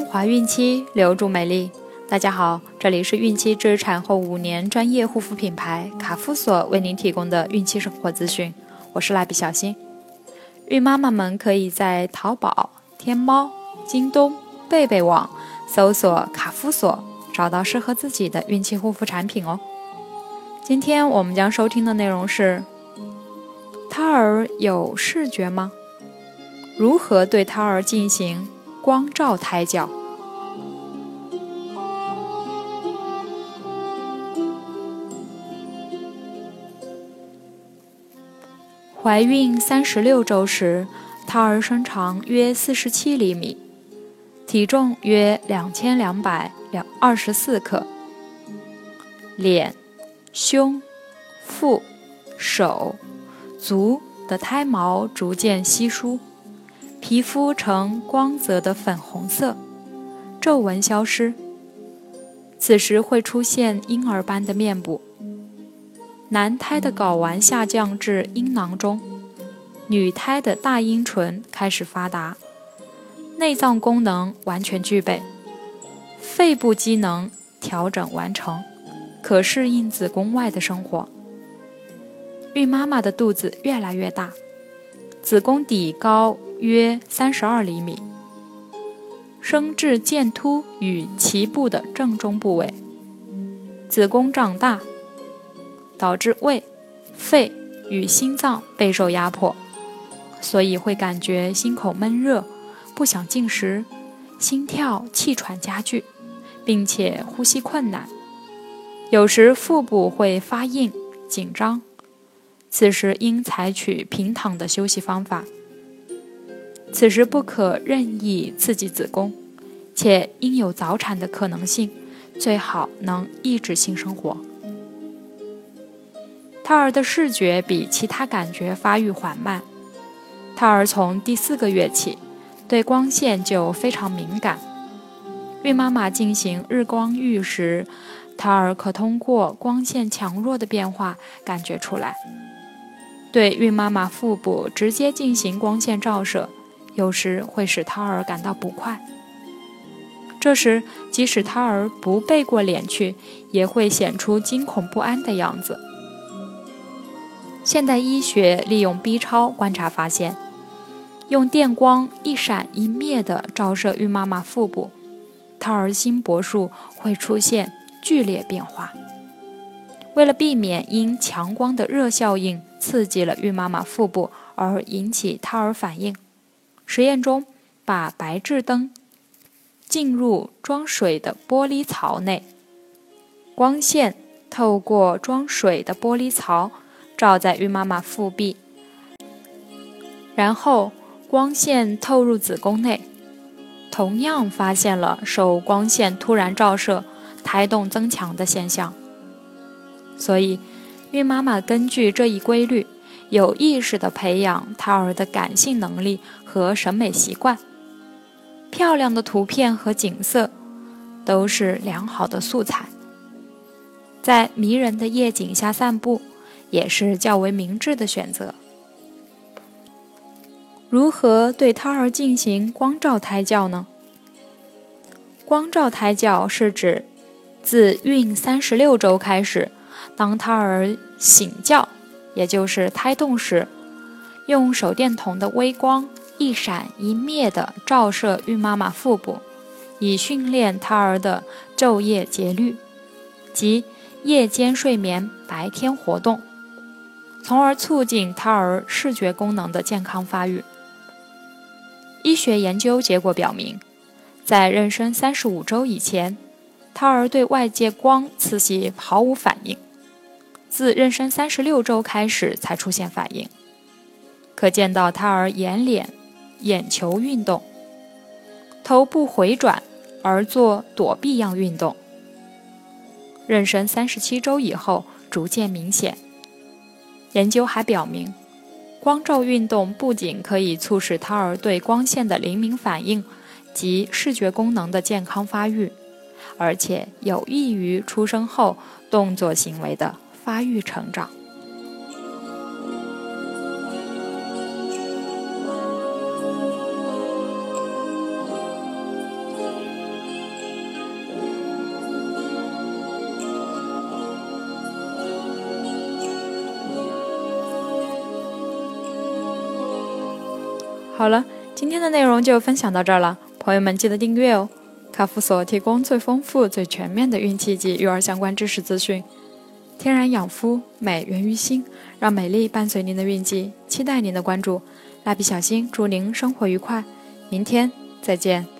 怀孕期留住美丽。大家好，这里是孕期至产后五年专业护肤品牌卡夫索为您提供的孕期生活资讯。我是蜡笔小新。孕妈妈们可以在淘宝、天猫、京东、贝贝网搜索卡夫索，找到适合自己的孕期护肤产品哦。今天我们将收听的内容是：胎儿有视觉吗？如何对胎儿进行光照胎教？怀孕三十六周时，胎儿身长约四十七厘米，体重约两千两百两二十四克。脸、胸、腹、手、足的胎毛逐渐稀疏，皮肤呈光泽的粉红色，皱纹消失。此时会出现婴儿般的面部。男胎的睾丸下降至阴囊中，女胎的大阴唇开始发达，内脏功能完全具备，肺部机能调整完成，可适应子宫外的生活。孕妈妈的肚子越来越大，子宫底高约三十二厘米，生至剑突与脐部的正中部位，子宫长大。导致胃、肺与心脏备受压迫，所以会感觉心口闷热，不想进食，心跳、气喘加剧，并且呼吸困难。有时腹部会发硬、紧张，此时应采取平躺的休息方法。此时不可任意刺激子宫，且应有早产的可能性，最好能抑制性生活。胎儿的视觉比其他感觉发育缓慢，胎儿从第四个月起，对光线就非常敏感。孕妈妈进行日光浴时，胎儿可通过光线强弱的变化感觉出来。对孕妈妈腹部直接进行光线照射，有时会使胎儿感到不快。这时，即使胎儿不背过脸去，也会显出惊恐不安的样子。现代医学利用 B 超观察发现，用电光一闪一灭地照射孕妈妈腹部，胎儿心搏数会出现剧烈变化。为了避免因强光的热效应刺激了孕妈妈腹部而引起胎儿反应，实验中把白炽灯进入装水的玻璃槽内，光线透过装水的玻璃槽。照在孕妈妈腹壁，然后光线透入子宫内，同样发现了受光线突然照射胎动增强的现象。所以，孕妈妈根据这一规律，有意识地培养胎儿的感性能力和审美习惯。漂亮的图片和景色都是良好的素材，在迷人的夜景下散步。也是较为明智的选择。如何对胎儿进行光照胎教呢？光照胎教是指自孕三十六周开始，当胎儿醒觉，也就是胎动时，用手电筒的微光一闪一灭地照射孕妈妈腹部，以训练胎儿的昼夜节律，即夜间睡眠，白天活动。从而促进胎儿视觉功能的健康发育。医学研究结果表明，在妊娠三十五周以前，胎儿对外界光刺激毫无反应；自妊娠三十六周开始才出现反应。可见到胎儿眼睑、眼球运动，头部回转而做躲避样运动。妊娠三十七周以后逐渐明显。研究还表明，光照运动不仅可以促使胎儿对光线的灵敏反应及视觉功能的健康发育，而且有益于出生后动作行为的发育成长。好了今天的内容就分享到这儿了朋友们记得订阅哦。卡夫所提供最丰富最全面的孕期及育儿相关知识资讯。天然养肤，美源于心，让美丽伴随您的运气，期待您的关注。蜡笔小新祝您生活愉快，明天再见。